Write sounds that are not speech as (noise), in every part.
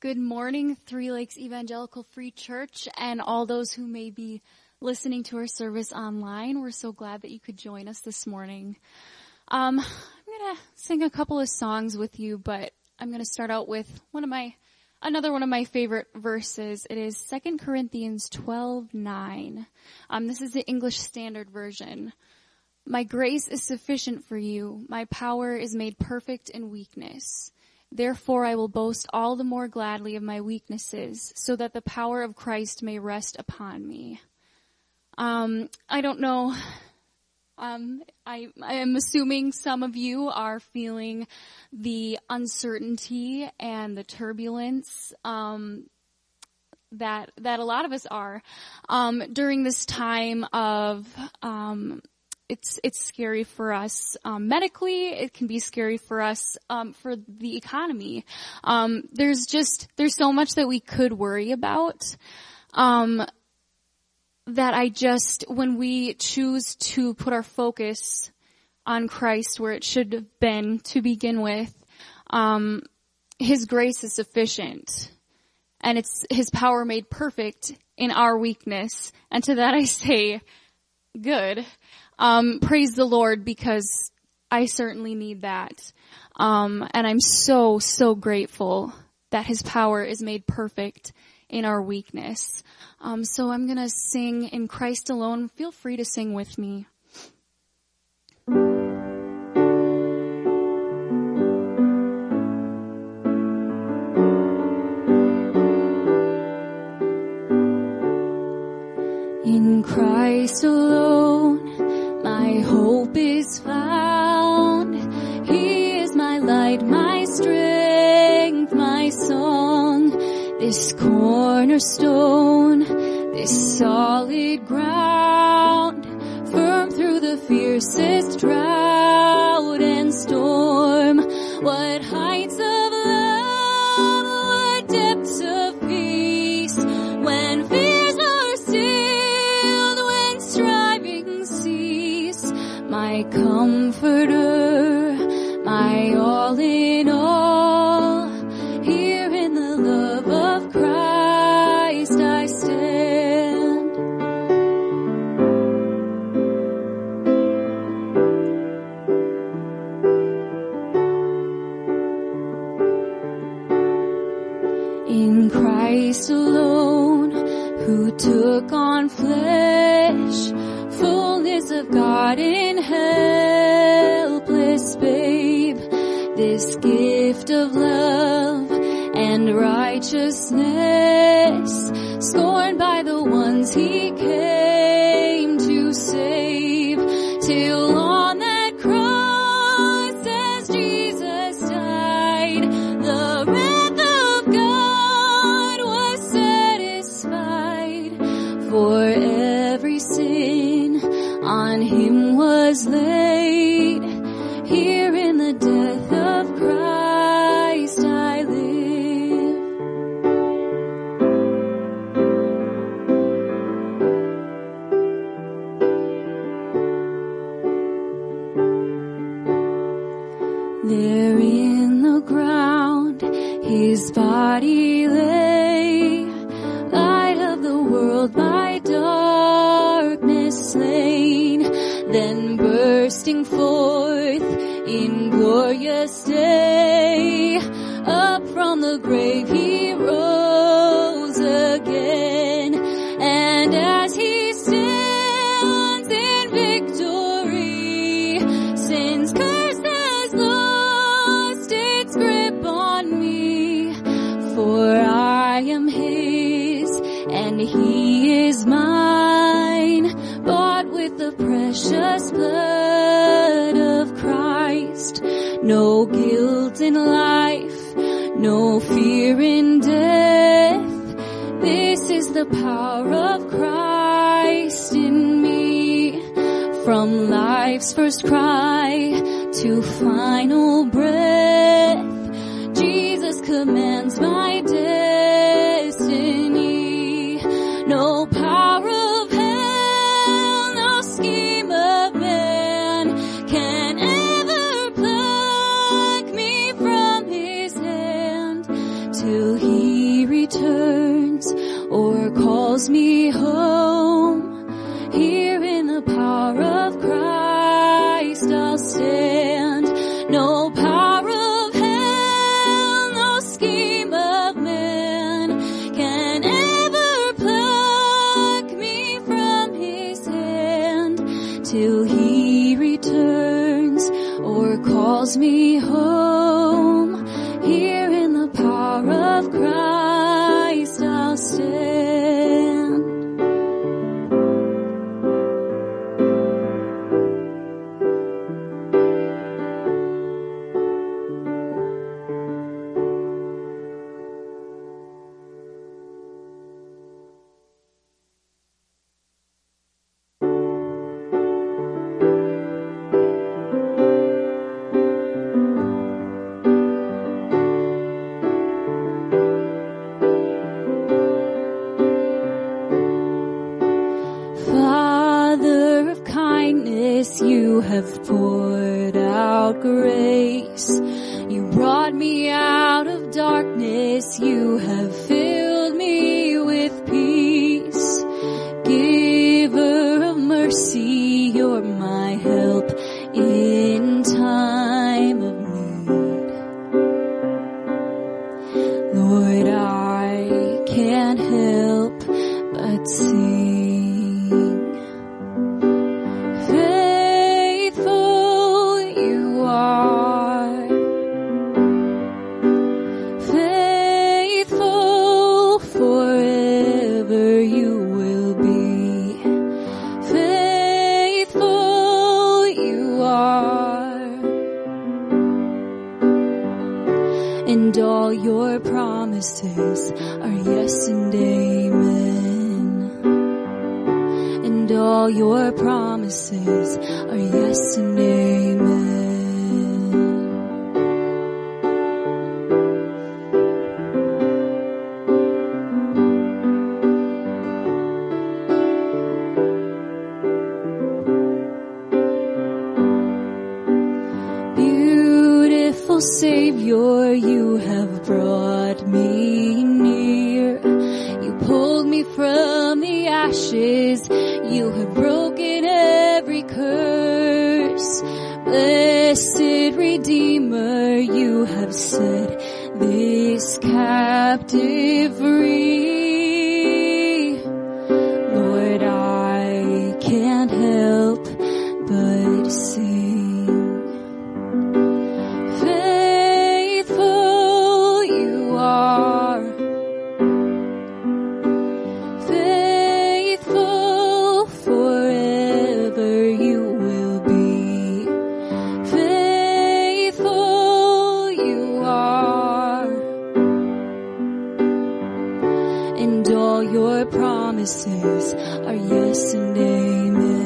Good morning, Three Lakes Evangelical Free Church, and all those who may be listening to our service online. We're so glad that you could join us this morning. Um, I'm gonna sing a couple of songs with you, but I'm gonna start out with one of my another one of my favorite verses. It is 2 Corinthians 12:9. Um, this is the English Standard Version. My grace is sufficient for you. My power is made perfect in weakness. Therefore I will boast all the more gladly of my weaknesses, so that the power of Christ may rest upon me. Um, I don't know. Um, I, I am assuming some of you are feeling the uncertainty and the turbulence um, that that a lot of us are um, during this time of um, it's it's scary for us um, medically. It can be scary for us um, for the economy. Um, there's just there's so much that we could worry about. Um, that I just when we choose to put our focus on Christ where it should have been to begin with, um, His grace is sufficient, and it's His power made perfect in our weakness. And to that I say, good. Um, praise the Lord because I certainly need that. Um, and I'm so, so grateful that his power is made perfect in our weakness. Um, so I'm gonna sing in Christ alone. Feel free to sing with me. In Christ alone hope is found. He is my light, my strength, my song. This cornerstone, this solid ground, firm through the fiercest drought and storm. What no fear in death. This is the power of Christ in me. From life's first cry to final breath, grace. You brought me out of darkness. You have all your promises are yes and amen.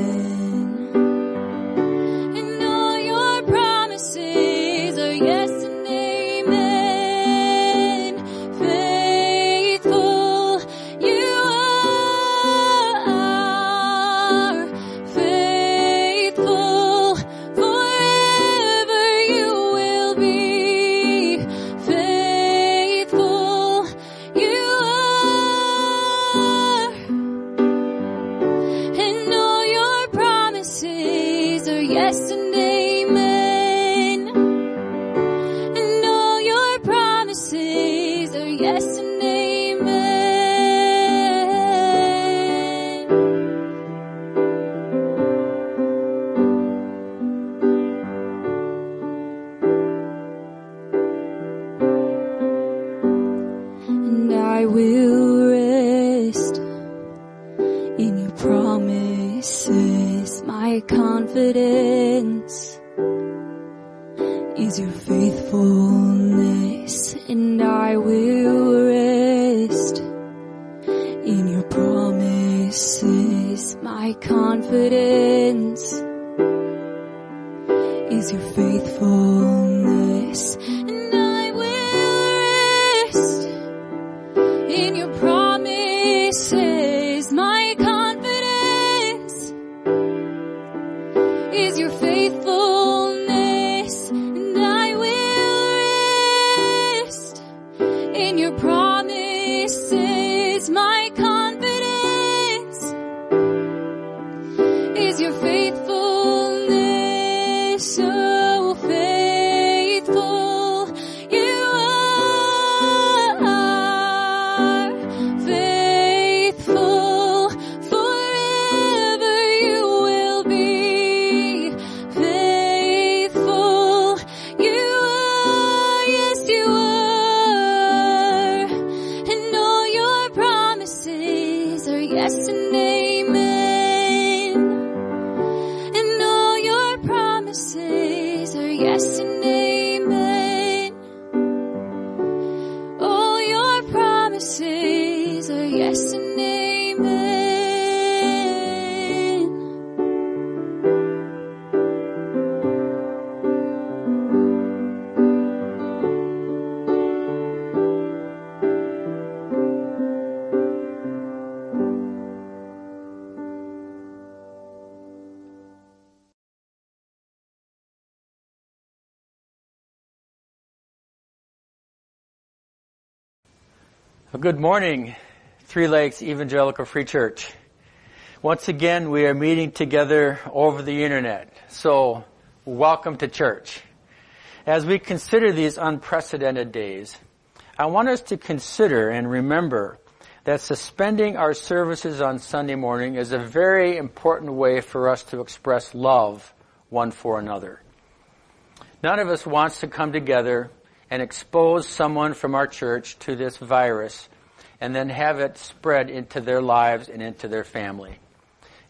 Good morning, Three Lakes Evangelical Free Church. Once again, we are meeting together over the internet. So, welcome to church. As we consider these unprecedented days, I want us to consider and remember that suspending our services on Sunday morning is a very important way for us to express love one for another. None of us wants to come together and expose someone from our church to this virus and then have it spread into their lives and into their family.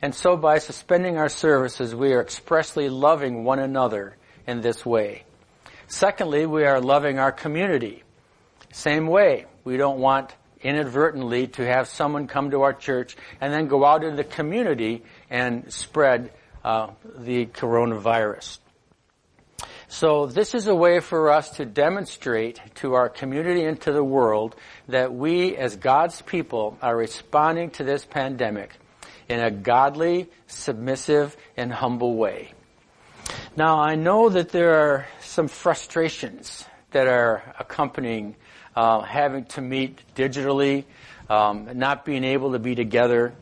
And so by suspending our services, we are expressly loving one another in this way. Secondly, we are loving our community. Same way. We don't want inadvertently to have someone come to our church and then go out into the community and spread uh, the coronavirus. So this is a way for us to demonstrate to our community and to the world that we as God's people are responding to this pandemic in a godly, submissive, and humble way. Now I know that there are some frustrations that are accompanying uh, having to meet digitally, um, not being able to be together.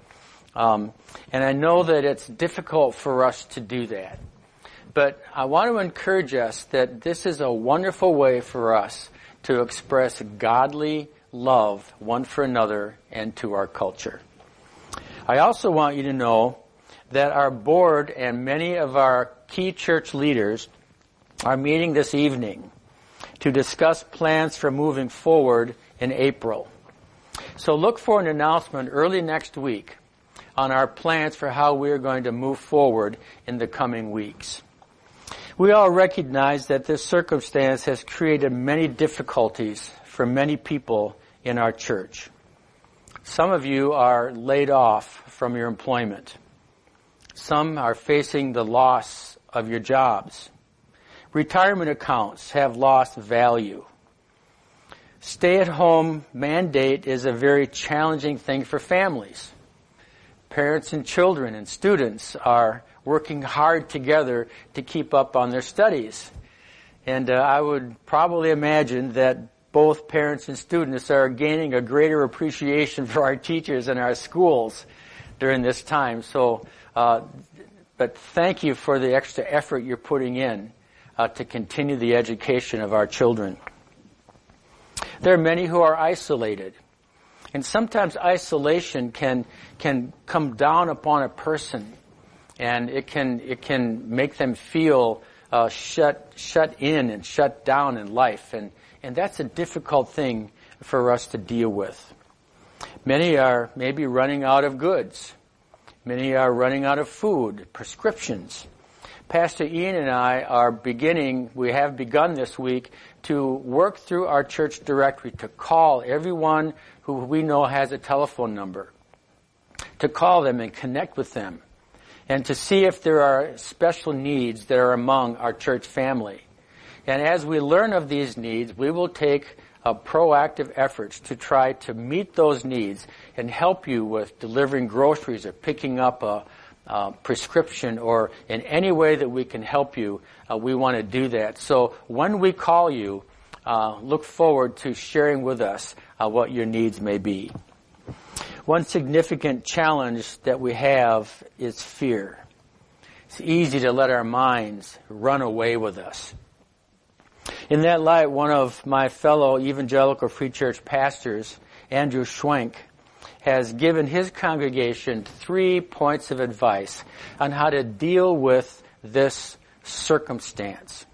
Um, and I know that it's difficult for us to do that. But I want to encourage us that this is a wonderful way for us to express godly love one for another and to our culture. I also want you to know that our board and many of our key church leaders are meeting this evening to discuss plans for moving forward in April. So look for an announcement early next week on our plans for how we are going to move forward in the coming weeks. We all recognize that this circumstance has created many difficulties for many people in our church. Some of you are laid off from your employment. Some are facing the loss of your jobs. Retirement accounts have lost value. Stay at home mandate is a very challenging thing for families. Parents and children and students are working hard together to keep up on their studies. And uh, I would probably imagine that both parents and students are gaining a greater appreciation (laughs) for our teachers and our schools during this time. So, uh, but thank you for the extra effort you're putting in uh, to continue the education of our children. There are many who are isolated. And sometimes isolation can, can come down upon a person and it can, it can make them feel uh, shut, shut in and shut down in life. And, and that's a difficult thing for us to deal with. Many are maybe running out of goods. Many are running out of food, prescriptions. Pastor Ian and I are beginning, we have begun this week to work through our church directory to call everyone who we know has a telephone number, to call them and connect with them, and to see if there are special needs that are among our church family. And as we learn of these needs, we will take proactive efforts to try to meet those needs and help you with delivering groceries or picking up a, uh, prescription or in any way that we can help you, uh, we want to do that. So when we call you, uh, look forward to sharing with us uh, what your needs may be. One significant challenge that we have is fear. It's easy to let our minds run away with us. In that light, one of my fellow evangelical free church pastors, Andrew Schwenk, has given his congregation three points of advice on how to deal with this circumstance.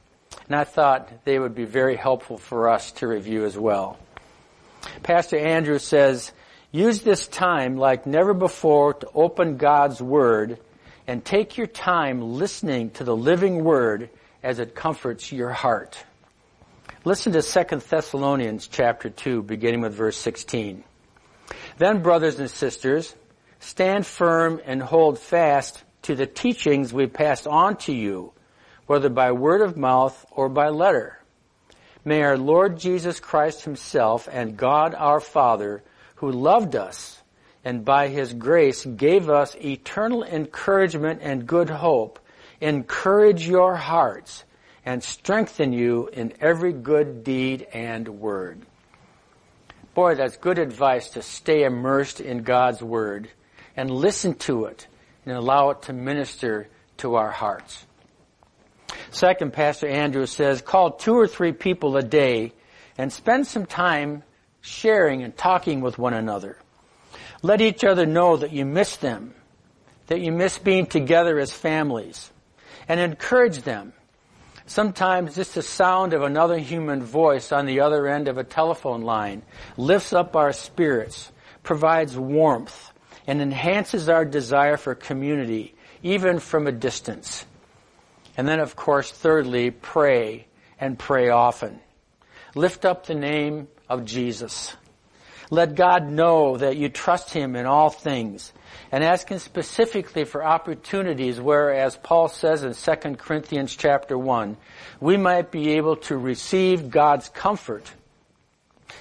And I thought they would be very helpful for us to review as well. Pastor Andrew says, use this time like never before to open God's Word and take your time listening to the living Word as it comforts your heart. Listen to 2 Thessalonians chapter 2 beginning with verse 16. Then brothers and sisters, stand firm and hold fast to the teachings we passed on to you, whether by word of mouth or by letter. May our Lord Jesus Christ himself and God our Father, who loved us and by his grace gave us eternal encouragement and good hope, encourage your hearts and strengthen you in every good deed and word. Boy, that's good advice to stay immersed in God's Word and listen to it and allow it to minister to our hearts. Second, Pastor Andrew says, call two or three people a day and spend some time sharing and talking with one another. Let each other know that you miss them, that you miss being together as families, and encourage them Sometimes just the sound of another human voice on the other end of a telephone line lifts up our spirits, provides warmth, and enhances our desire for community, even from a distance. And then, of course, thirdly, pray and pray often. Lift up the name of Jesus. Let God know that you trust Him in all things and ask Him specifically for opportunities where, as Paul says in 2 Corinthians chapter 1, we might be able to receive God's comfort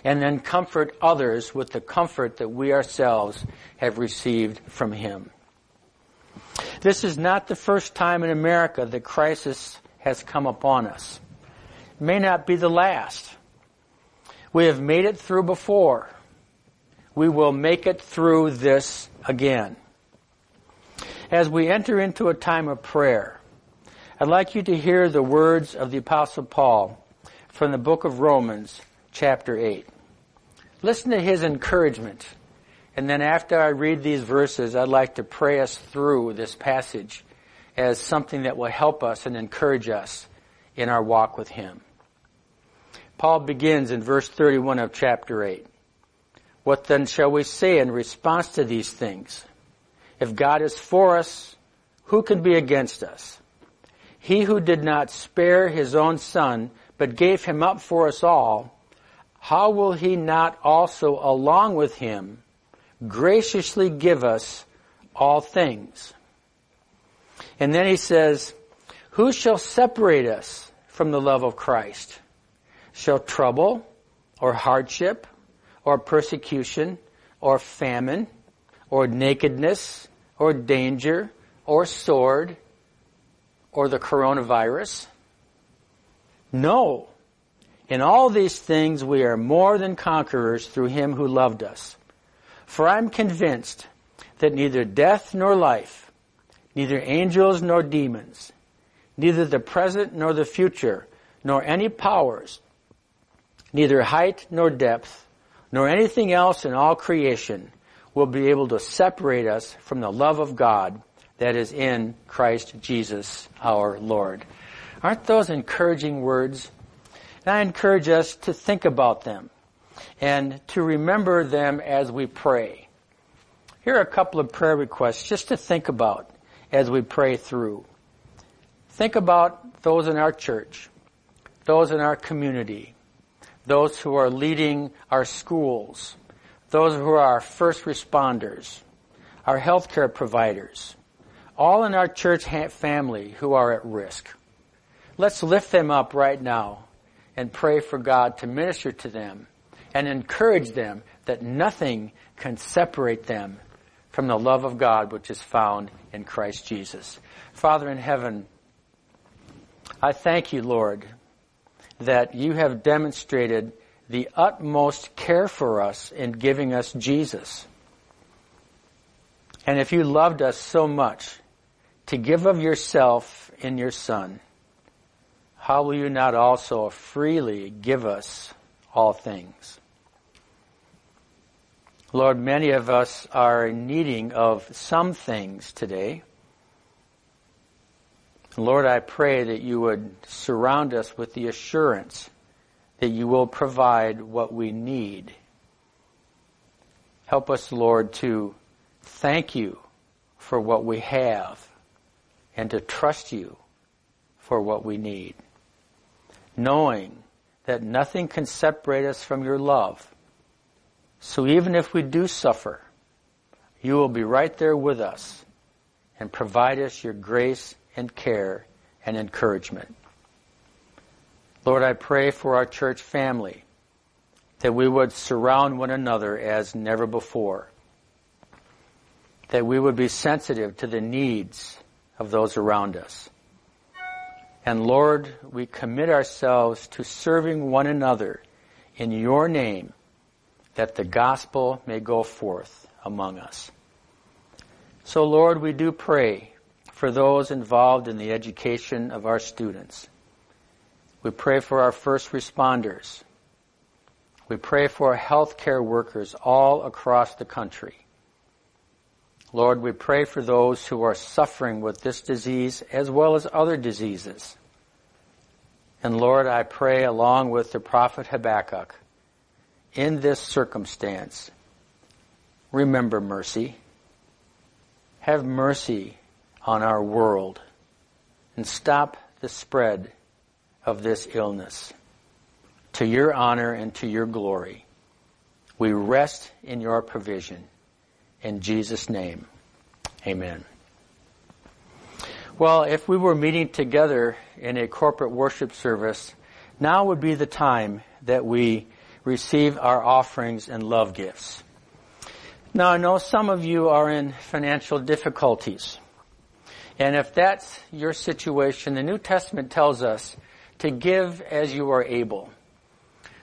and then comfort others with the comfort that we ourselves have received from Him. This is not the first time in America that crisis has come upon us. It may not be the last. We have made it through before. We will make it through this again. As we enter into a time of prayer, I'd like you to hear the words of the Apostle Paul from the book of Romans, chapter 8. Listen to his encouragement. And then after I read these verses, I'd like to pray us through this passage as something that will help us and encourage us in our walk with him. Paul begins in verse 31 of chapter 8. What then shall we say in response to these things? If God is for us, who can be against us? He who did not spare his own son, but gave him up for us all, how will he not also along with him graciously give us all things? And then he says, who shall separate us from the love of Christ? Shall trouble or hardship or persecution or famine or nakedness, or danger, or sword, or the coronavirus. No. In all these things we are more than conquerors through him who loved us. For I'm convinced that neither death nor life, neither angels nor demons, neither the present nor the future, nor any powers, neither height nor depth, nor anything else in all creation will be able to separate us from the love of God that is in Christ Jesus our Lord. Aren't those encouraging words? And I encourage us to think about them and to remember them as we pray. Here are a couple of prayer requests just to think about as we pray through. Think about those in our church, those in our community, those who are leading our schools, those who are our first responders, our healthcare providers, all in our church family who are at risk. Let's lift them up right now and pray for God to minister to them and encourage them that nothing can separate them from the love of God which is found in Christ Jesus. Father in heaven, I thank you, Lord, that you have demonstrated the utmost care for us in giving us Jesus. And if you loved us so much to give of yourself in your Son, how will you not also freely give us all things? Lord, many of us are needing of some things today. Lord, I pray that you would surround us with the assurance that you will provide what we need. Help us, Lord, to thank you for what we have and to trust you for what we need. Knowing that nothing can separate us from your love so even if we do suffer, you will be right there with us and provide us your grace and care and encouragement. Lord, I pray for our church family that we would surround one another as never before, that we would be sensitive to the needs of those around us. And Lord, we commit ourselves to serving one another in your name that the gospel may go forth among us. So Lord, we do pray for those involved in the education of our students. We pray for our first responders. We pray for healthcare workers all across the country. Lord, we pray for those who are suffering with this disease as well as other diseases. And Lord, I pray along with the prophet Habakkuk in this circumstance, remember mercy. Have mercy on our world and stop the spread of this illness. To your honor and to your glory, we rest in your provision. In Jesus' name, amen. Well, if we were meeting together in a corporate worship service, now would be the time that we receive our offerings and love gifts. Now I know some of you are in financial difficulties. And if that's your situation, the New Testament tells us to give as you are able.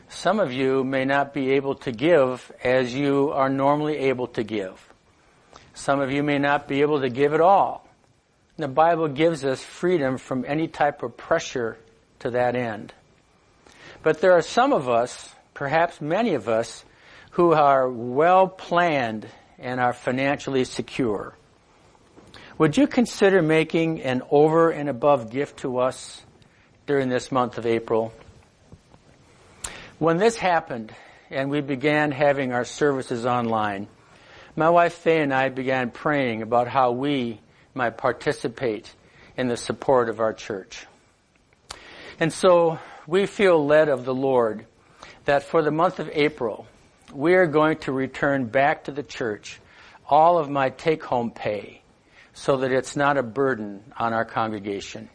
Some of you may not be able to give as you are normally able to give. Some of you may not be able to give at all. The Bible gives us freedom from any type of pressure to that end. But there are some of us perhaps many of us who are well planned and are financially secure. Would you consider making an over and above gift to us during this month of April? When this happened and we began having our services online, my wife Faye and I began praying about how we might participate in the support of our church. And so we feel led of the Lord that for the month of April, we are going to return back to the church all of my take home pay so that it's not a burden on our congregation.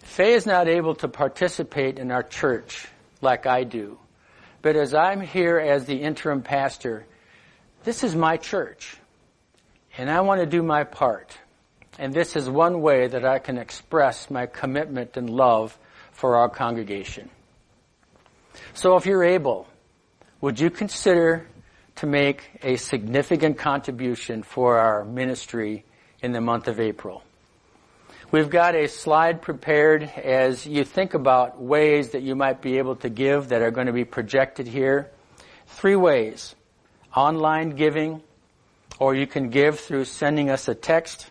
Faye is not able to participate in our church like I do, but as I'm here as the interim pastor, this is my church, and I want to do my part. And this is one way that I can express my commitment and love for our congregation. So if you're able, would you consider to make a significant contribution for our ministry in the month of April? We've got a slide prepared as you think about ways that you might be able to give that are going to be projected here. Three ways. Online giving, or you can give through sending us a text,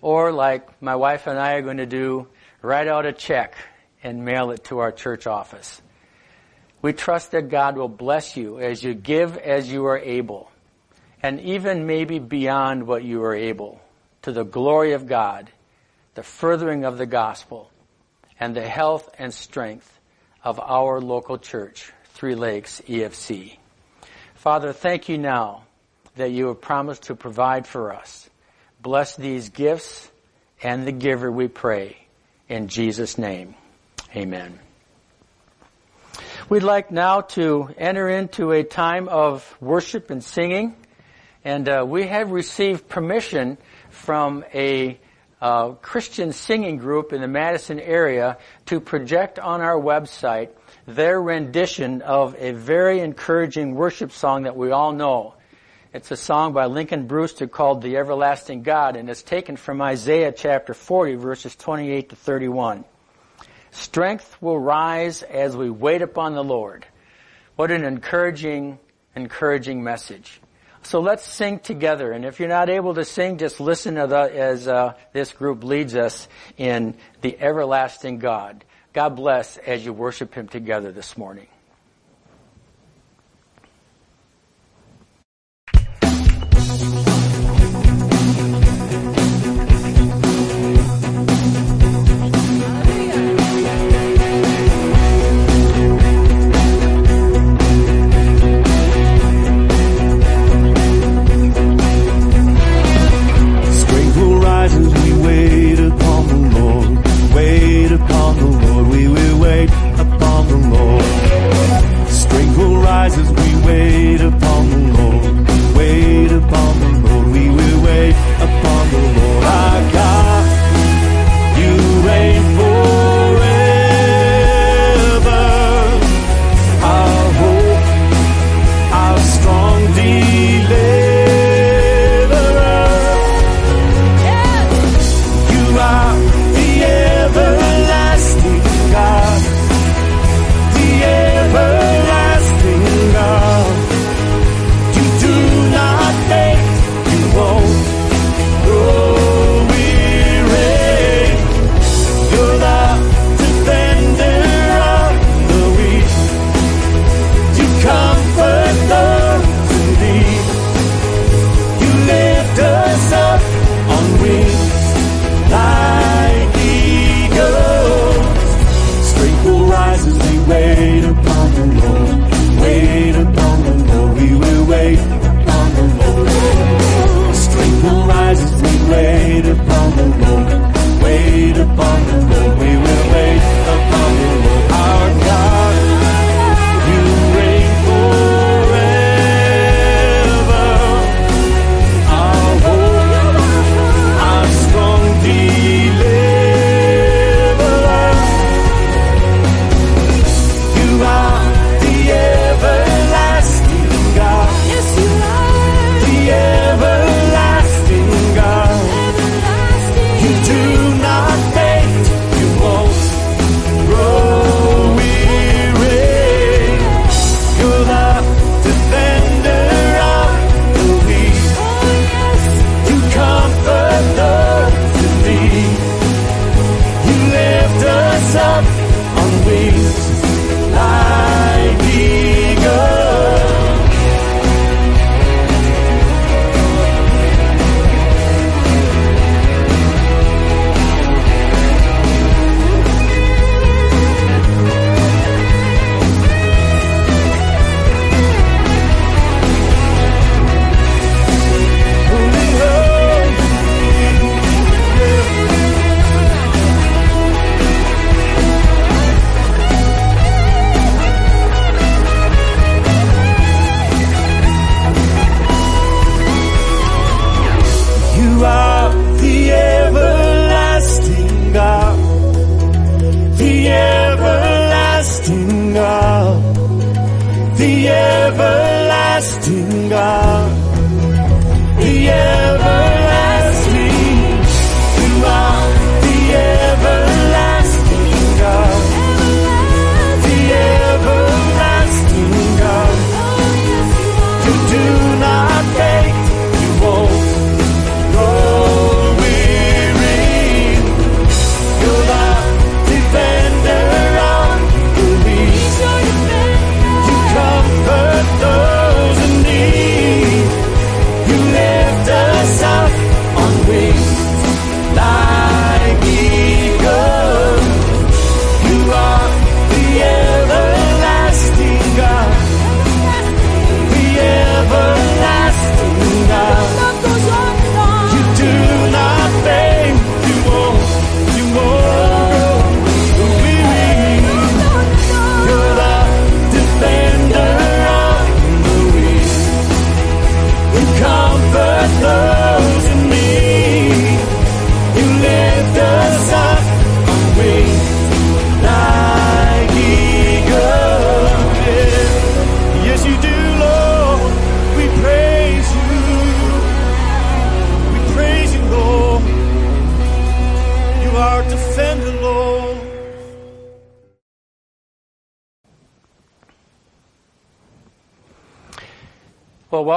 or like my wife and I are going to do, write out a check and mail it to our church office. We trust that God will bless you as you give as you are able, and even maybe beyond what you are able, to the glory of God, the furthering of the gospel, and the health and strength of our local church, Three Lakes EFC. Father, thank you now that you have promised to provide for us. Bless these gifts and the giver, we pray. In Jesus' name, amen. We'd like now to enter into a time of worship and singing. And uh, we have received permission from a uh, Christian singing group in the Madison area to project on our website their rendition of a very encouraging worship song that we all know. It's a song by Lincoln Brewster called The Everlasting God, and it's taken from Isaiah chapter 40, verses 28 to 31. Strength will rise as we wait upon the Lord. What an encouraging, encouraging message. So let's sing together. And if you're not able to sing, just listen the, as uh, this group leads us in the everlasting God. God bless as you worship Him together this morning.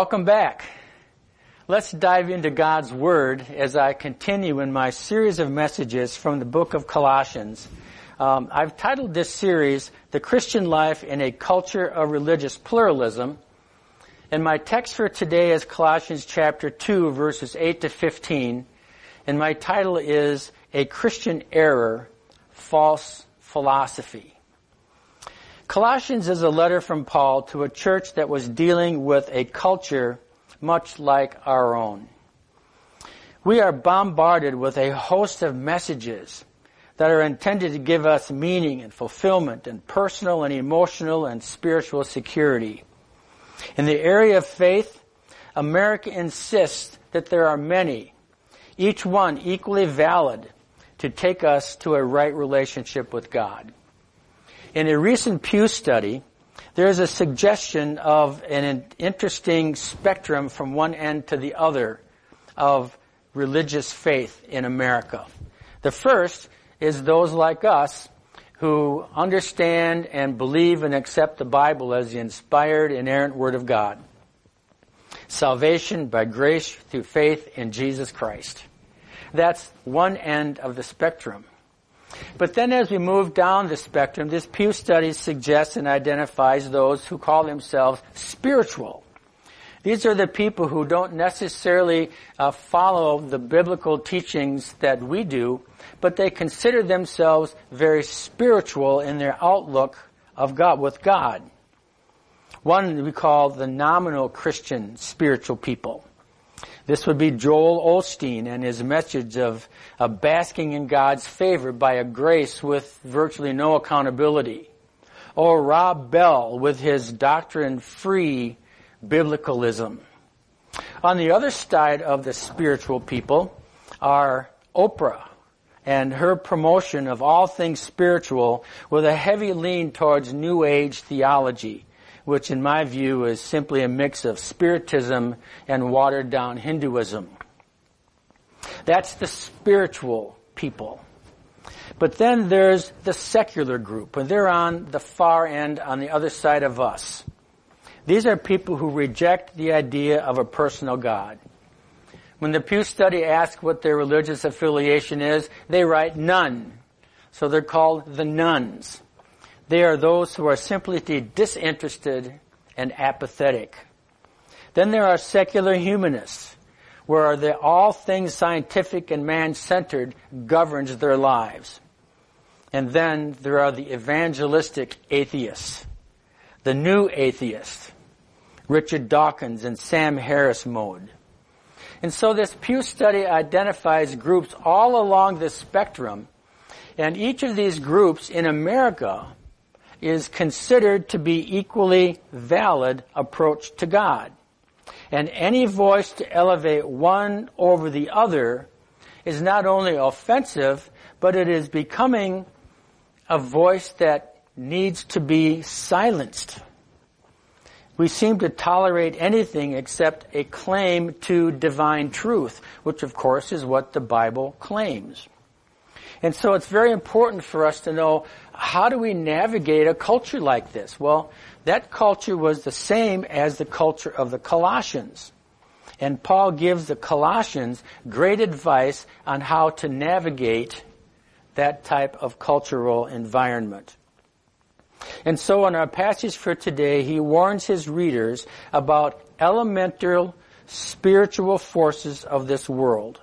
Welcome back. Let's dive into God's Word as I continue in my series of messages from the book of Colossians. Um, I've titled this series, The Christian Life in a Culture of Religious Pluralism. And my text for today is Colossians chapter 2 verses 8 to 15. And my title is A Christian Error, False Philosophy. Colossians is a letter from Paul to a church that was dealing with a culture much like our own. We are bombarded with a host of messages that are intended to give us meaning and fulfillment and personal and emotional and spiritual security. In the area of faith, America insists that there are many, each one equally valid to take us to a right relationship with God. In a recent Pew study, there is a suggestion of an interesting spectrum from one end to the other of religious faith in America. The first is those like us who understand and believe and accept the Bible as the inspired, inerrant Word of God. Salvation by grace through faith in Jesus Christ. That's one end of the spectrum. But then as we move down the spectrum, this Pew study suggests and identifies those who call themselves spiritual. These are the people who don't necessarily uh, follow the biblical teachings that we do, but they consider themselves very spiritual in their outlook of God, with God. One we call the nominal Christian spiritual people. This would be Joel Osteen and his message of, of basking in God's favor by a grace with virtually no accountability. Or Rob Bell with his doctrine-free biblicalism. On the other side of the spiritual people are Oprah and her promotion of all things spiritual with a heavy lean towards New Age theology which in my view is simply a mix of Spiritism and watered down Hinduism. That's the spiritual people. But then there's the secular group, and they're on the far end on the other side of us. These are people who reject the idea of a personal God. When the Pew Study asks what their religious affiliation is, they write none. So they're called the nones. They are those who are simply disinterested and apathetic. Then there are secular humanists, where the all things scientific and man-centered governs their lives. And then there are the evangelistic atheists, the new atheists, Richard Dawkins and Sam Harris mode. And so this Pew study identifies groups all along this spectrum, and each of these groups in America is considered to be equally valid approach to God. And any voice to elevate one over the other is not only offensive, but it is becoming a voice that needs to be silenced. We seem to tolerate anything except a claim to divine truth, which of course is what the Bible claims. And so it's very important for us to know how do we navigate a culture like this? Well, that culture was the same as the culture of the Colossians. And Paul gives the Colossians great advice on how to navigate that type of cultural environment. And so in our passage for today, he warns his readers about elemental spiritual forces of this world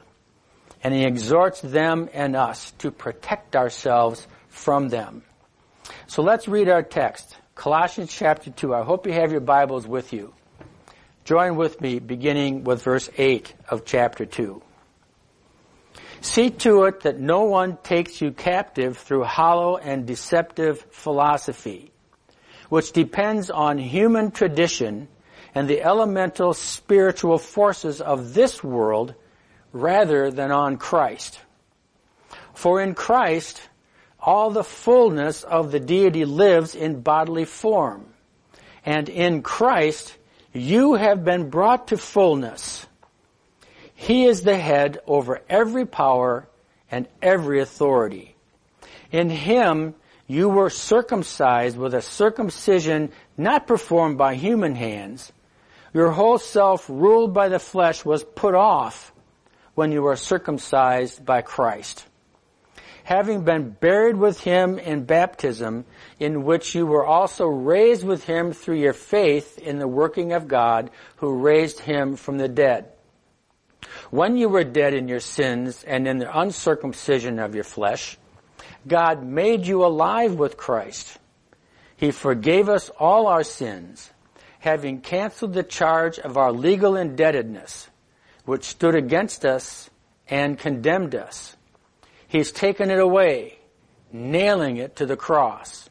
and he exhorts them and us to protect ourselves from them. So let's read our text. Colossians chapter 2. I hope you have your Bibles with you. Join with me beginning with verse 8 of chapter 2. See to it that no one takes you captive through hollow and deceptive philosophy, which depends on human tradition and the elemental spiritual forces of this world rather than on Christ. For in Christ, all the fullness of the deity lives in bodily form. And in Christ, you have been brought to fullness. He is the head over every power and every authority. In Him, you were circumcised with a circumcision not performed by human hands, Your whole self ruled by the flesh was put off when you were circumcised by Christ. Having been buried with him in baptism, in which you were also raised with him through your faith in the working of God who raised him from the dead. When you were dead in your sins and in the uncircumcision of your flesh, God made you alive with Christ. He forgave us all our sins, having canceled the charge of our legal indebtedness, which stood against us and condemned us. He's taken it away, nailing it to the cross.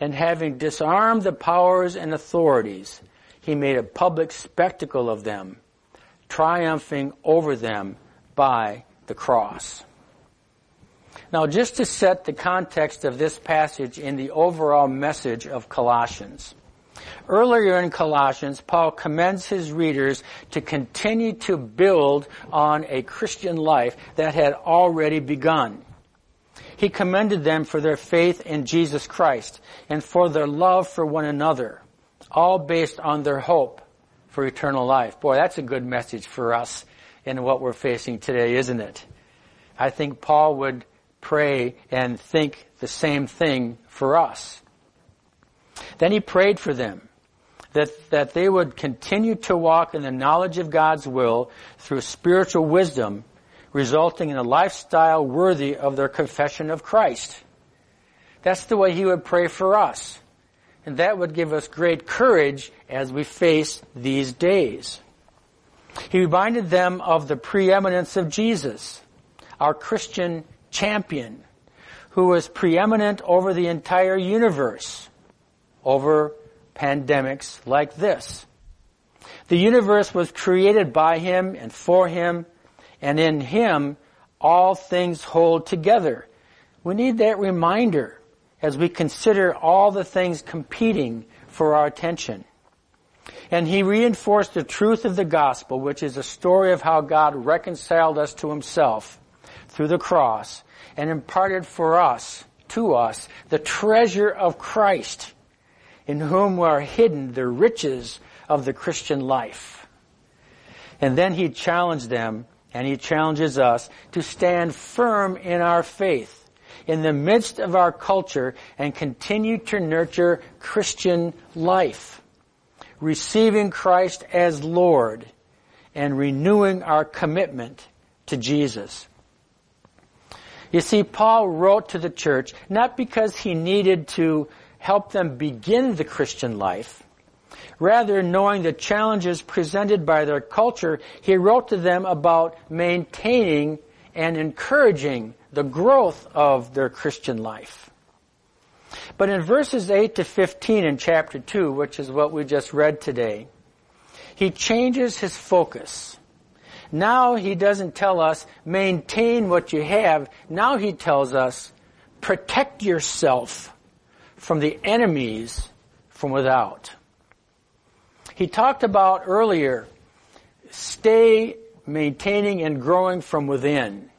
And having disarmed the powers and authorities, he made a public spectacle of them, triumphing over them by the cross. Now, just to set the context of this passage in the overall message of Colossians. Earlier in Colossians, Paul commends his readers to continue to build on a Christian life that had already begun. He commended them for their faith in Jesus Christ and for their love for one another, all based on their hope for eternal life. Boy, that's a good message for us in what we're facing today, isn't it? I think Paul would pray and think the same thing for us. Then he prayed for them that, that they would continue to walk in the knowledge of God's will through spiritual wisdom, resulting in a lifestyle worthy of their confession of Christ. That's the way he would pray for us. And that would give us great courage as we face these days. He reminded them of the preeminence of Jesus, our Christian champion who was preeminent over the entire universe, over pandemics like this. The universe was created by him and for him, and in him all things hold together. We need that reminder as we consider all the things competing for our attention. And he reinforced the truth of the gospel, which is a story of how God reconciled us to himself through the cross and imparted for us, to us, the treasure of Christ, in whom are hidden the riches of the Christian life. And then he challenged them, and he challenges us to stand firm in our faith in the midst of our culture and continue to nurture Christian life, receiving Christ as Lord and renewing our commitment to Jesus. You see, Paul wrote to the church not because he needed to help them begin the Christian life. Rather, knowing the challenges presented by their culture, he wrote to them about maintaining and encouraging the growth of their Christian life. But in verses 8 to 15 in chapter 2, which is what we just read today, he changes his focus now he doesn't tell us maintain what you have. Now he tells us protect yourself from the enemies from without. He talked about earlier stay maintaining and growing from within.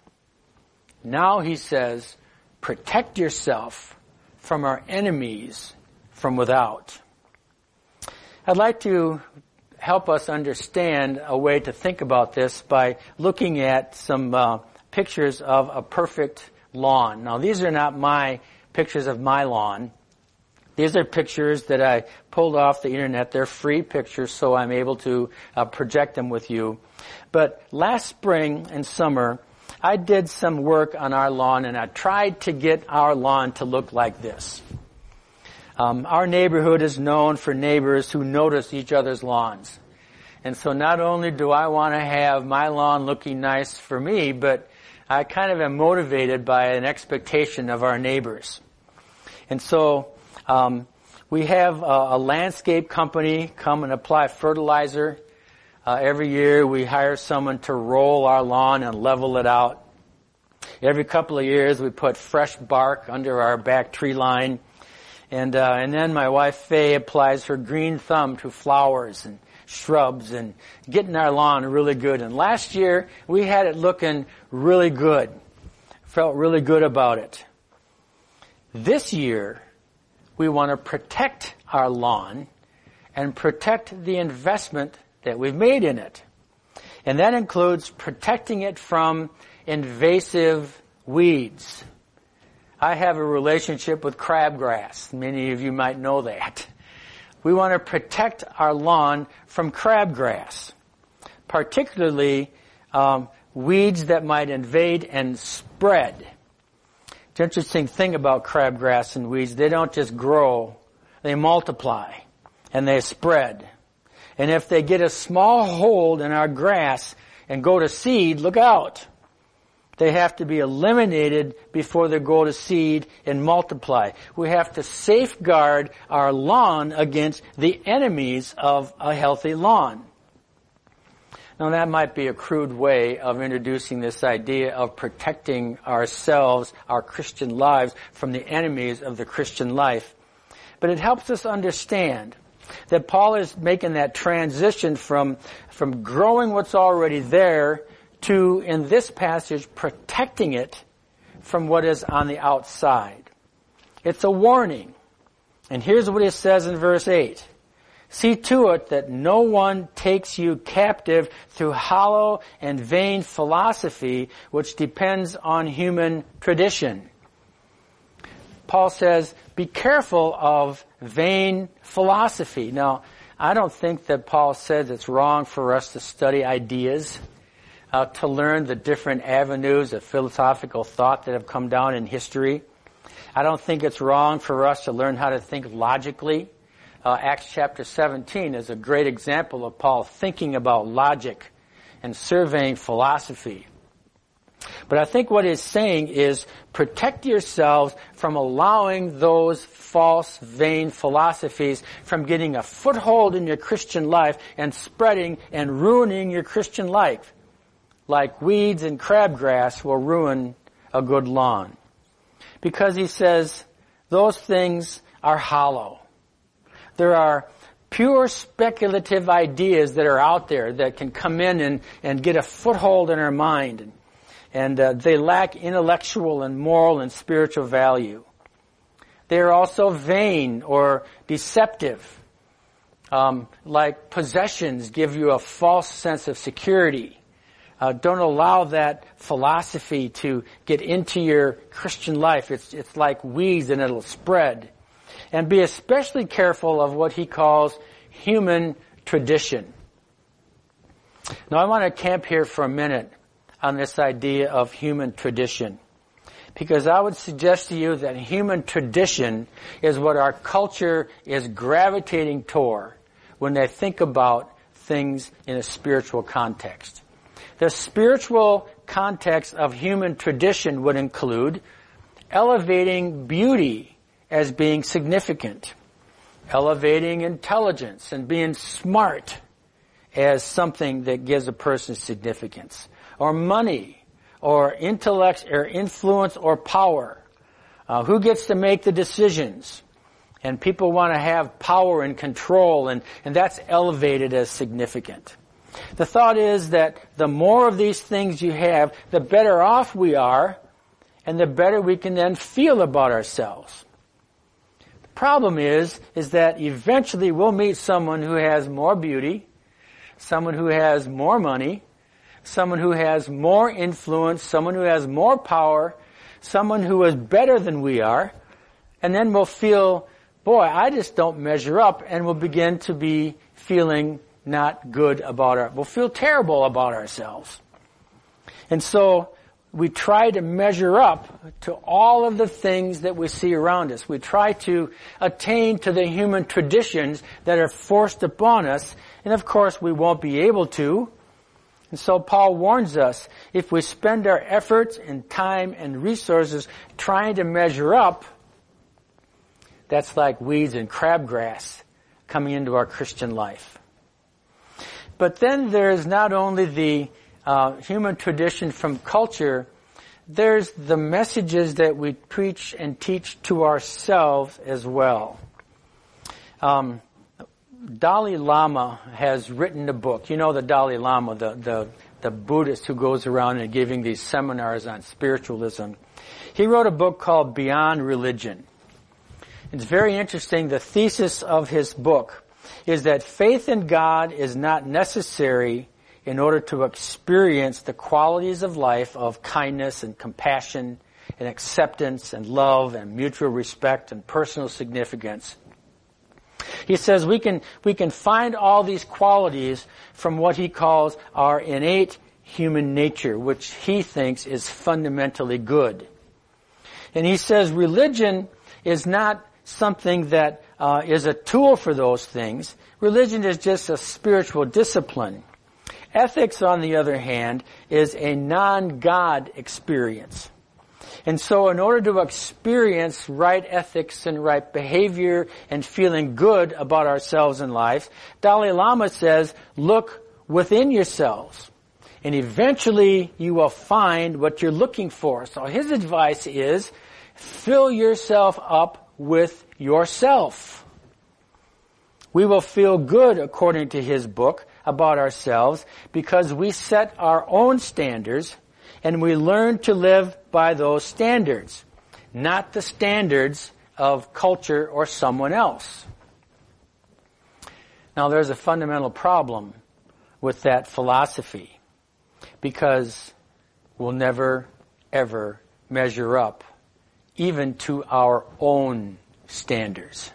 Now he says protect yourself from our enemies from without. I'd like to help us understand a way to think about this by looking at some uh, pictures of a perfect lawn. Now, these are not my pictures of my lawn. These are pictures that I pulled off the internet. They're free pictures, so I'm able to uh, project them with you. But last spring and summer, I did some work on our lawn and I tried to get our lawn to look like this. Um, our neighborhood is known for neighbors who notice each other's lawns. And so not only do I want to have my lawn looking nice for me, but I kind of am motivated by an expectation of our neighbors. And so um, we have a, a, landscape company come and apply fertilizer. Uh, every year we hire someone to roll our lawn and level it out. Every couple of years we put fresh bark under our back tree line. And, uh, and then my wife Faye applies her green thumb to flowers and shrubs and getting our lawn really good. And last year we had it looking really good. Felt really good about it. This year we want to protect our lawn and protect the investment that we've made in it. And that includes protecting it from invasive weeds. I have a relationship with crabgrass. Many of you might know that. We want to protect our lawn from crabgrass, particularly um, weeds that might invade and spread. The interesting thing about crabgrass and weeds, they don't just grow, they multiply and they spread. And if they get a small hold in our grass and go to seed, look out. They have to be eliminated before they go to seed and multiply. We have to safeguard our lawn against the enemies of a healthy lawn. Now that might be a crude way of introducing this idea of protecting ourselves, our Christian lives, from the enemies of the Christian life. But it helps us understand that Paul is making that transition from, from growing what's already there to, in this passage, protecting it from what is on the outside. It's a warning. And here's what it says in verse 8. See to it that no one takes you captive through hollow and vain philosophy which depends on human tradition. Paul says, be careful of vain philosophy. Now, I don't think that Paul says it's wrong for us to study ideas, uh, to learn the different avenues of philosophical thought that have come down in history. I don't think it's wrong for us to learn how to think logically uh, Acts chapter 17 is a great example of Paul thinking about logic and surveying philosophy. But I think what he's saying is protect yourselves from allowing those false, vain philosophies from getting a foothold in your Christian life and spreading and ruining your Christian life. Like weeds and crabgrass will ruin a good lawn. Because he says those things are hollow. There are pure speculative ideas that are out there that can come in and, and get a foothold in our mind. And, and uh, they lack intellectual and moral and spiritual value. They are also vain or deceptive. Um, like possessions give you a false sense of security. Uh, don't allow that philosophy to get into your Christian life. It's, it's like weeds and it'll spread and be especially careful of what he calls human tradition. Now I want to camp here for a minute on this idea of human tradition. Because I would suggest to you that human tradition is what our culture is gravitating toward when they think about things in a spiritual context. The spiritual context of human tradition would include elevating beauty as being significant, elevating intelligence and being smart as something that gives a person significance, or money, or intellect, or influence, or power. Uh, who gets to make the decisions? And people want to have power and control, and, and that's elevated as significant. The thought is that the more of these things you have, the better off we are, and the better we can then feel about ourselves. Problem is, is that eventually we'll meet someone who has more beauty, someone who has more money, someone who has more influence, someone who has more power, someone who is better than we are, and then we'll feel, boy, I just don't measure up, and we'll begin to be feeling not good about our, we'll feel terrible about ourselves. And so, we try to measure up to all of the things that we see around us. We try to attain to the human traditions that are forced upon us, and of course we won't be able to. And so Paul warns us, if we spend our efforts and time and resources trying to measure up, that's like weeds and crabgrass coming into our Christian life. But then there's not only the uh, human tradition from culture, there's the messages that we preach and teach to ourselves as well. Um, Dalai Lama has written a book. You know the Dalai Lama, the, the, the Buddhist who goes around and giving these seminars on spiritualism. He wrote a book called Beyond Religion. It's very interesting. The thesis of his book is that faith in God is not necessary in order to experience the qualities of life of kindness and compassion and acceptance and love and mutual respect and personal significance. He says we can, we can find all these qualities from what he calls our innate human nature, which he thinks is fundamentally good. And he says religion is not something that uh, is a tool for those things. Religion is just a spiritual discipline. Ethics, on the other hand, is a non-God experience. And so in order to experience right ethics and right behavior and feeling good about ourselves in life, Dalai Lama says, look within yourselves. And eventually you will find what you're looking for. So his advice is, fill yourself up with yourself. We will feel good, according to his book, about ourselves because we set our own standards and we learn to live by those standards, not the standards of culture or someone else. Now there's a fundamental problem with that philosophy because we'll never ever measure up even to our own standards.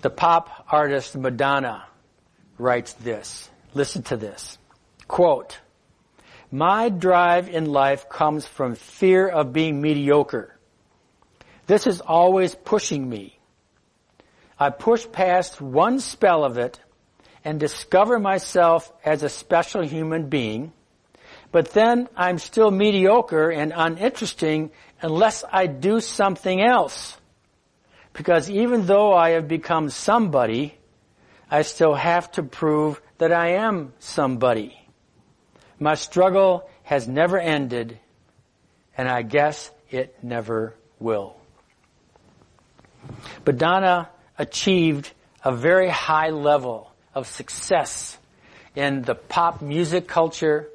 The pop artist Madonna writes this. Listen to this. Quote, my drive in life comes from fear of being mediocre. This is always pushing me. I push past one spell of it and discover myself as a special human being, but then I'm still mediocre and uninteresting unless I do something else. Because even though I have become somebody, I still have to prove that I am somebody. My struggle has never ended, and I guess it never will. Madonna achieved a very high level of success in the pop music culture.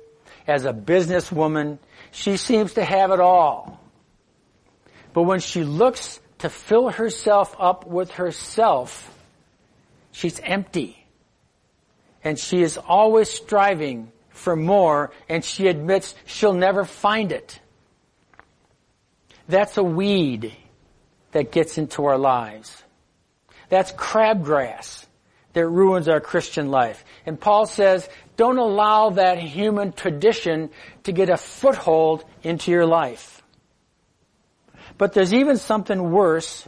As a businesswoman, she seems to have it all. But when she looks to fill herself up with herself, she's empty. And she is always striving for more and she admits she'll never find it. That's a weed that gets into our lives. That's crabgrass that ruins our Christian life. And Paul says, don't allow that human tradition to get a foothold into your life. But there's even something worse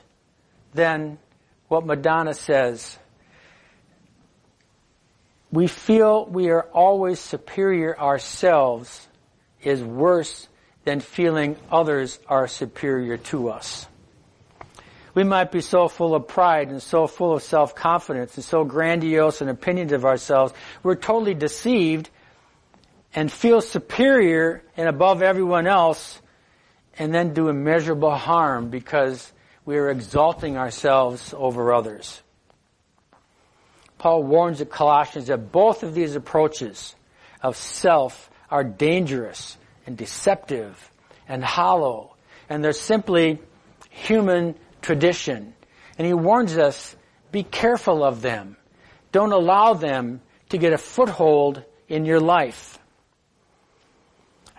than what Madonna says we feel we are always superior ourselves is worse than feeling others are superior to us. We might be so full of pride and so full of self-confidence and so grandiose in opinions of ourselves, we're totally deceived and feel superior and above everyone else and then do immeasurable harm because we are exalting ourselves over others. Paul warns the Colossians that both of these approaches of self are dangerous and deceptive and hollow, and they're simply human tradition. And he warns us, be careful of them. Don't allow them to get a foothold in your life.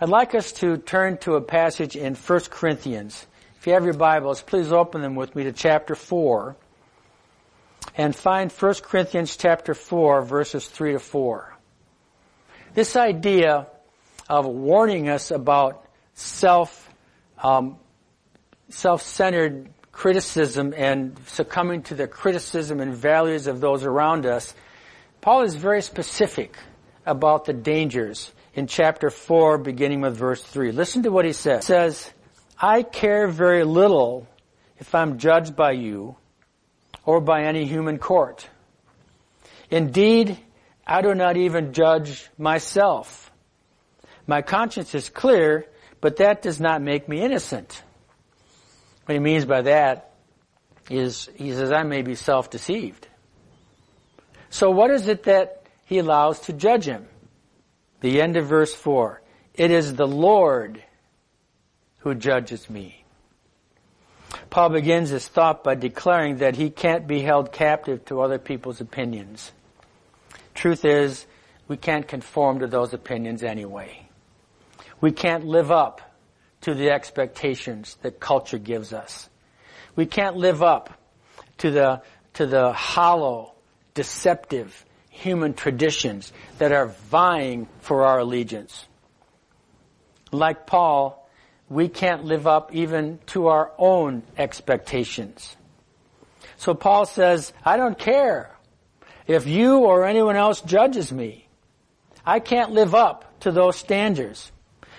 I'd like us to turn to a passage in 1 Corinthians. If you have your Bibles, please open them with me to chapter 4 and find 1 Corinthians chapter 4 verses 3 to 4. This idea of warning us about self, um, self-centered criticism and succumbing to the criticism and values of those around us, Paul is very specific about the dangers in chapter 4 beginning with verse 3. Listen to what he says. He says, I care very little if I'm judged by you or by any human court. Indeed, I do not even judge myself. My conscience is clear, but that does not make me innocent. What he means by that is, he says, I may be self-deceived. So what is it that he allows to judge him? The end of verse 4. It is the Lord who judges me. Paul begins his thought by declaring that he can't be held captive to other people's opinions. Truth is, we can't conform to those opinions anyway. We can't live up to the expectations that culture gives us. We can't live up to the, to the hollow, deceptive human traditions that are vying for our allegiance. Like Paul, we can't live up even to our own expectations. So Paul says, I don't care if you or anyone else judges me. I can't live up to those standards.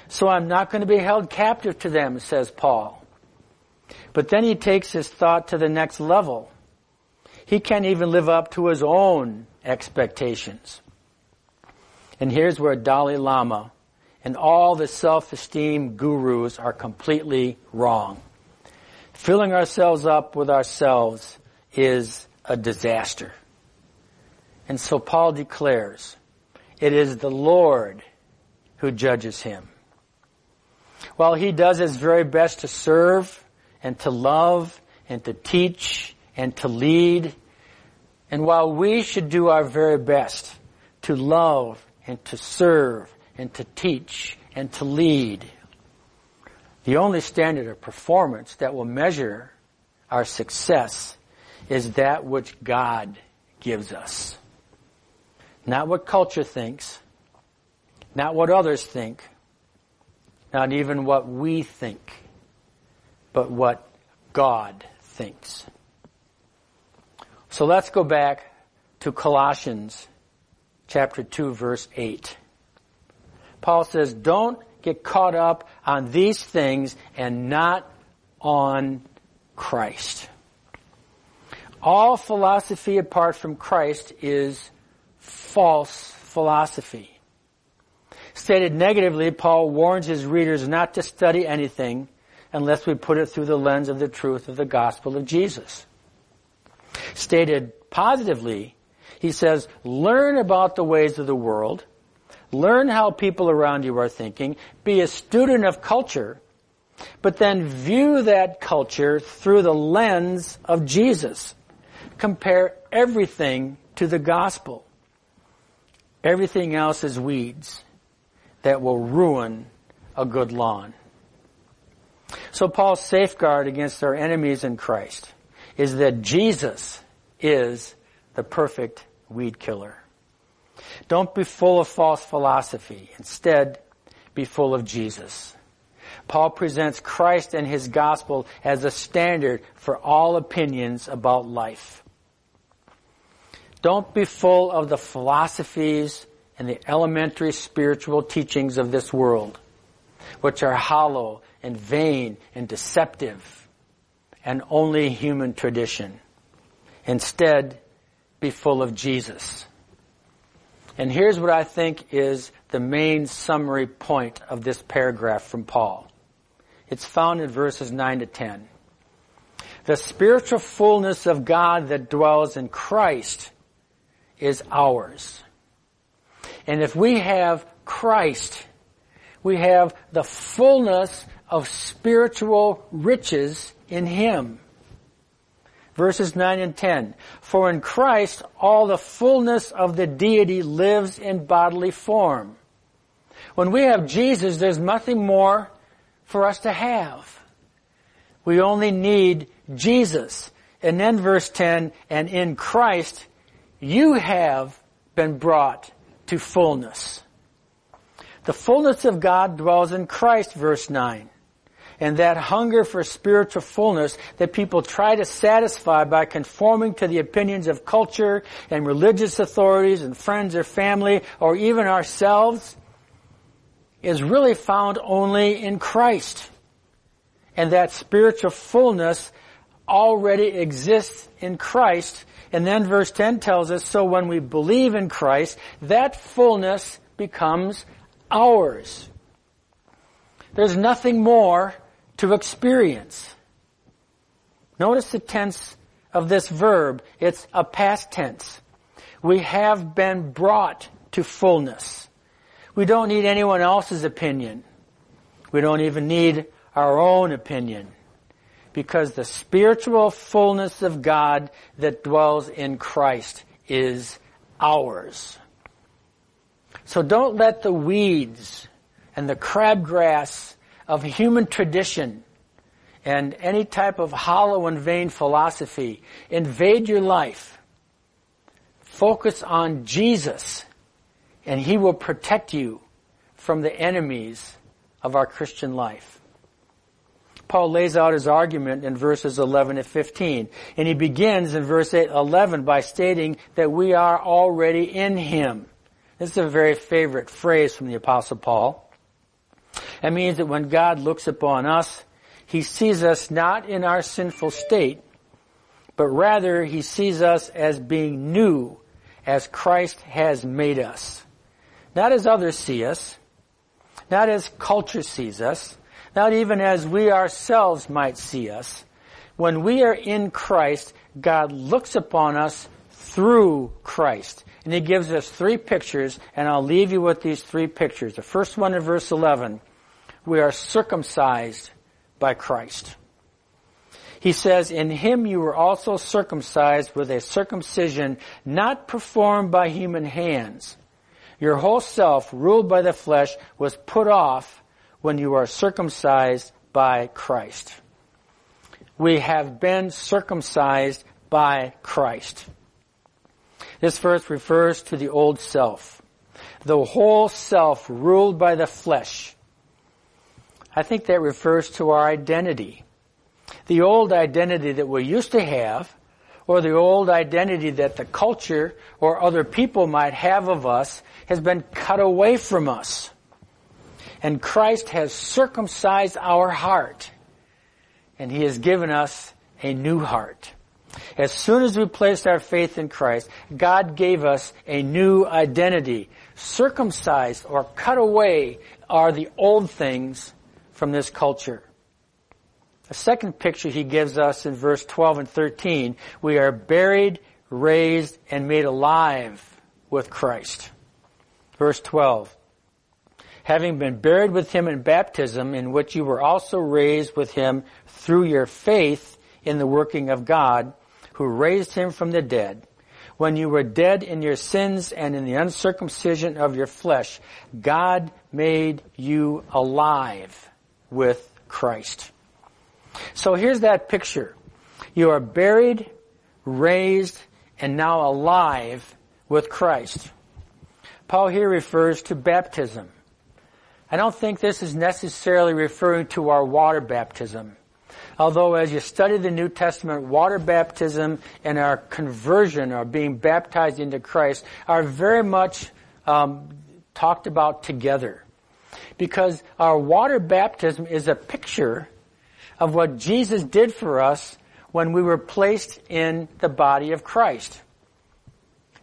So I'm not going to be held captive to them, says Paul. But then he takes his thought to the next level. He can't even live up to his own expectations. And here's where Dalai Lama and all the self-esteem gurus are completely wrong. Filling ourselves up with ourselves is a disaster. And so Paul declares, it is the Lord who judges him. While he does his very best to serve and to love and to teach and to lead, and while we should do our very best to love and to serve and to teach and to lead. The only standard of performance that will measure our success is that which God gives us. Not what culture thinks, not what others think, not even what we think, but what God thinks. So let's go back to Colossians chapter 2 verse 8. Paul says, don't get caught up on these things and not on Christ. All philosophy apart from Christ is false philosophy. Stated negatively, Paul warns his readers not to study anything unless we put it through the lens of the truth of the gospel of Jesus. Stated positively, he says, learn about the ways of the world, Learn how people around you are thinking. Be a student of culture. But then view that culture through the lens of Jesus. Compare everything to the gospel. Everything else is weeds that will ruin a good lawn. So Paul's safeguard against our enemies in Christ is that Jesus is the perfect weed killer. Don't be full of false philosophy. Instead, be full of Jesus. Paul presents Christ and his gospel as a standard for all opinions about life. Don't be full of the philosophies and the elementary spiritual teachings of this world, which are hollow and vain and deceptive and only human tradition. Instead, be full of Jesus. And here's what I think is the main summary point of this paragraph from Paul. It's found in verses 9 to 10. The spiritual fullness of God that dwells in Christ is ours. And if we have Christ, we have the fullness of spiritual riches in Him verses 9 and 10. For in Christ all the fullness of the deity lives in bodily form. When we have Jesus, there's nothing more for us to have. We only need Jesus. And then verse 10, and in Christ you have been brought to fullness. The fullness of God dwells in Christ, verse 9 and that hunger for spiritual fullness that people try to satisfy by conforming to the opinions of culture and religious authorities and friends or family or even ourselves is really found only in Christ. And that spiritual fullness already exists in Christ. And then verse 10 tells us, so when we believe in Christ, that fullness becomes ours. There's nothing more to experience. Notice the tense of this verb. It's a past tense. We have been brought to fullness. We don't need anyone else's opinion. We don't even need our own opinion. because the spiritual fullness of God that dwells in Christ is ours. So don't let the weeds and the crabgrass of human tradition and any type of hollow and vain philosophy invade your life. Focus on Jesus and He will protect you from the enemies of our Christian life. Paul lays out his argument in verses 11 and 15. And he begins in verse 11 by stating that we are already in Him. This is a very favorite phrase from the apostle Paul. It means that when God looks upon us, He sees us not in our sinful state, but rather He sees us as being new as Christ has made us. Not as others see us, not as culture sees us, not even as we ourselves might see us. When we are in Christ, God looks upon us through Christ. And he gives us three pictures, and I'll leave you with these three pictures. The first one in verse 11, we are circumcised by Christ. He says, in him you were also circumcised with a circumcision not performed by human hands. Your whole self, ruled by the flesh, was put off when you are circumcised by Christ. We have been circumcised by Christ. This verse refers to the old self. The whole self ruled by the flesh. I think that refers to our identity. The old identity that we used to have, or the old identity that the culture or other people might have of us, has been cut away from us and Christ has circumcised our heart and He has given us a new heart. As soon as we placed our faith in Christ, God gave us a new identity. Circumcised or cut away are the old things from this culture. A second picture he gives us in verse 12 and 13, we are buried, raised, and made alive with Christ. Verse 12, having been buried with him in baptism, in which you were also raised with him through your faith in the working of God, who raised him from the dead. When you were dead in your sins and in the uncircumcision of your flesh, God made you alive with Christ. So here's that picture. You are buried, raised, and now alive with Christ. Paul here refers to baptism. I don't think this is necessarily referring to our water baptism. Although as you study the New Testament, water baptism and our conversion or being baptized into Christ are very much um, talked about together. Because our water baptism is a picture of what Jesus did for us when we were placed in the body of Christ.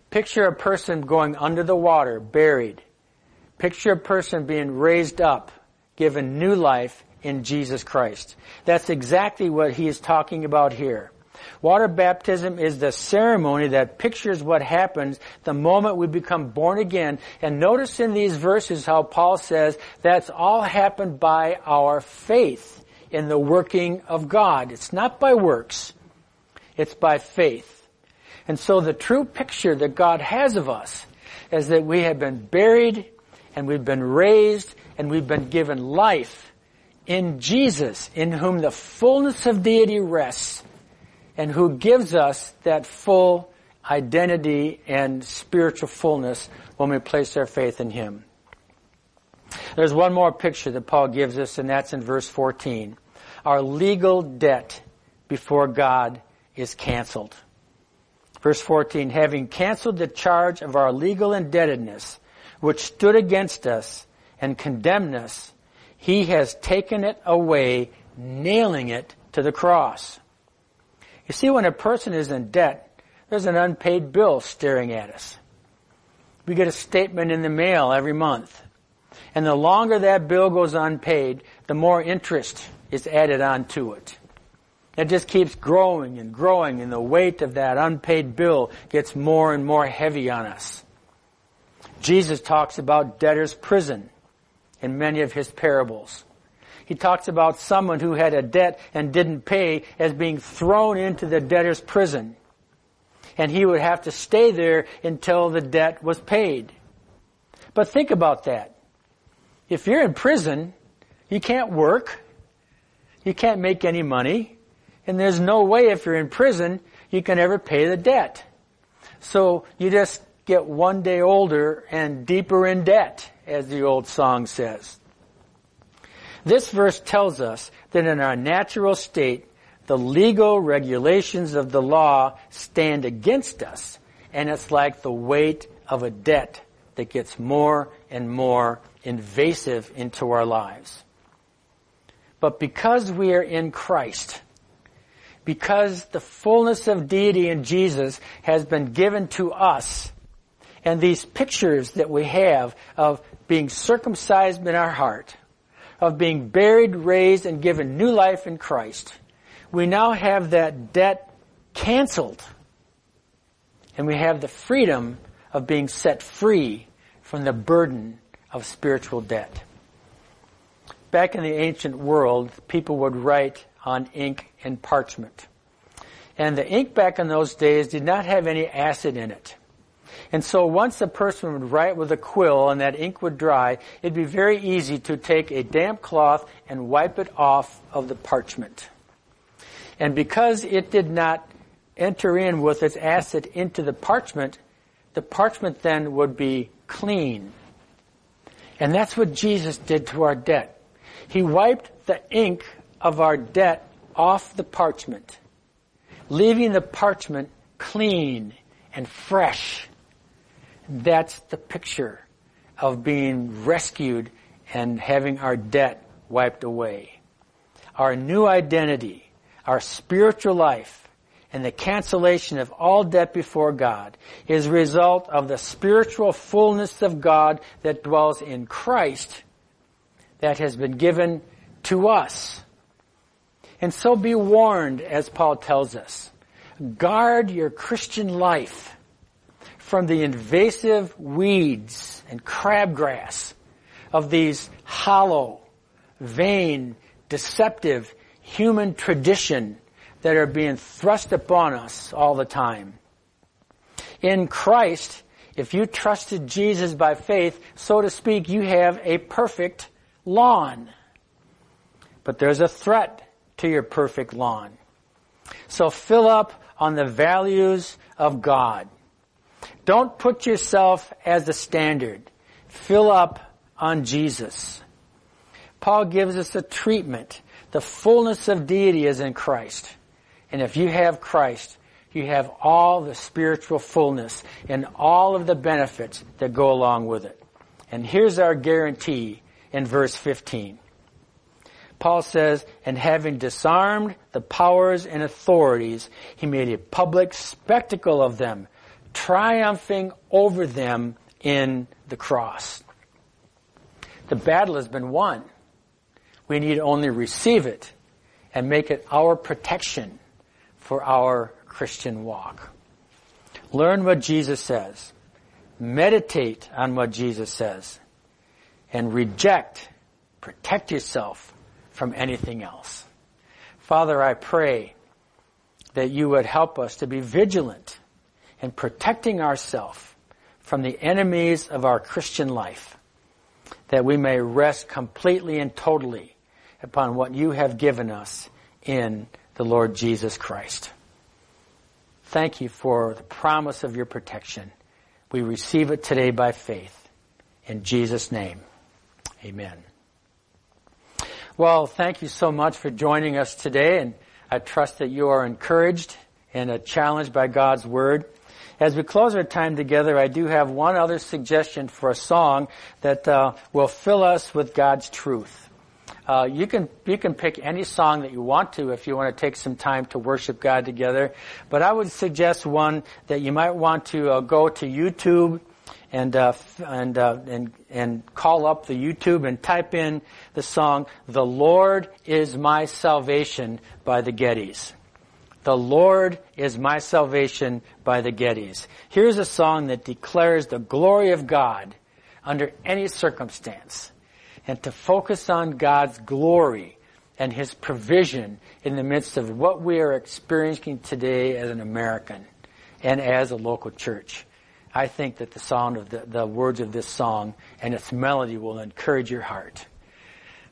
Picture a person going under the water, buried. Picture a person being raised up, given new life in Jesus Christ. That's exactly what he is talking about here. Water baptism is the ceremony that pictures what happens the moment we become born again. And notice in these verses how Paul says that's all happened by our faith in the working of God. It's not by works. It's by faith. And so the true picture that God has of us is that we have been buried and we've been raised and we've been given life in Jesus, in whom the fullness of deity rests and who gives us that full identity and spiritual fullness when we place our faith in Him. There's one more picture that Paul gives us and that's in verse 14. Our legal debt before God is canceled. Verse 14, having canceled the charge of our legal indebtedness, which stood against us and condemned us, he has taken it away, nailing it to the cross. You see, when a person is in debt, there's an unpaid bill staring at us. We get a statement in the mail every month. And the longer that bill goes unpaid, the more interest is added onto it. It just keeps growing and growing and the weight of that unpaid bill gets more and more heavy on us. Jesus talks about debtor's prison in many of his parables. He talks about someone who had a debt and didn't pay as being thrown into the debtor's prison. And he would have to stay there until the debt was paid. But think about that. If you're in prison, you can't work, you can't make any money, and there's no way if you're in prison you can ever pay the debt. So you just get one day older and deeper in debt, as the old song says. This verse tells us that in our natural state, the legal regulations of the law stand against us, and it's like the weight of a debt that gets more and more invasive into our lives. But because we are in Christ, because the fullness of deity in Jesus has been given to us, and these pictures that we have of being circumcised in our heart, of being buried, raised, and given new life in Christ, we now have that debt canceled. And we have the freedom of being set free from the burden of spiritual debt. Back in the ancient world, people would write on ink and parchment. And the ink back in those days did not have any acid in it. And so once a person would write with a quill and that ink would dry, it'd be very easy to take a damp cloth and wipe it off of the parchment. And because it did not enter in with its acid into the parchment, the parchment then would be clean. And that's what Jesus did to our debt. He wiped the ink of our debt off the parchment, leaving the parchment clean and fresh. That's the picture of being rescued and having our debt wiped away. Our new identity our spiritual life and the cancellation of all debt before God is a result of the spiritual fullness of God that dwells in Christ that has been given to us. And so be warned, as Paul tells us. Guard your Christian life from the invasive weeds and crabgrass of these hollow, vain, deceptive, human tradition that are being thrust upon us all the time. In Christ, if you trusted Jesus by faith, so to speak, you have a perfect lawn. But there's a threat to your perfect lawn. So fill up on the values of God. Don't put yourself as the standard. Fill up on Jesus. Paul gives us a treatment the fullness of deity is in Christ. And if you have Christ, you have all the spiritual fullness and all of the benefits that go along with it. And here's our guarantee in verse 15. Paul says, and having disarmed the powers and authorities, he made a public spectacle of them, triumphing over them in the cross. The battle has been won. We need only receive it and make it our protection for our Christian walk. Learn what Jesus says. Meditate on what Jesus says. And reject, protect yourself from anything else. Father, I pray that you would help us to be vigilant in protecting ourselves from the enemies of our Christian life, that we may rest completely and totally upon what you have given us in the Lord Jesus Christ. Thank you for the promise of your protection. We receive it today by faith. In Jesus' name, amen. Well, thank you so much for joining us today, and I trust that you are encouraged and uh, challenged by God's Word. As we close our time together, I do have one other suggestion for a song that uh, will fill us with God's truth. Uh, you can you can pick any song that you want to if you want to take some time to worship God together. But I would suggest one that you might want to uh, go to YouTube and uh, and uh, and and call up the YouTube and type in the song "The Lord Is My Salvation" by the Gettys. The Lord is my salvation by the Gettys. Here's a song that declares the glory of God under any circumstance. and to focus on God's glory and His provision in the midst of what we are experiencing today as an American and as a local church. I think that the sound of the, the words of this song and its melody will encourage your heart.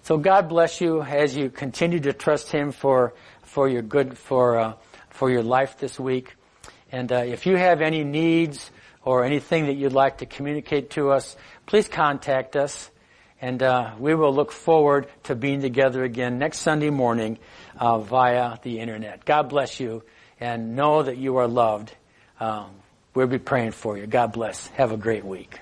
So God bless you as you continue to trust Him for for your good for uh, for your life this week. And uh, if you have any needs or anything that you'd like to communicate to us, please contact us. And uh, we will look forward to being together again next Sunday morning uh, via the internet. God bless you, and know that you are loved. Um, we'll be praying for you. God bless. Have a great week.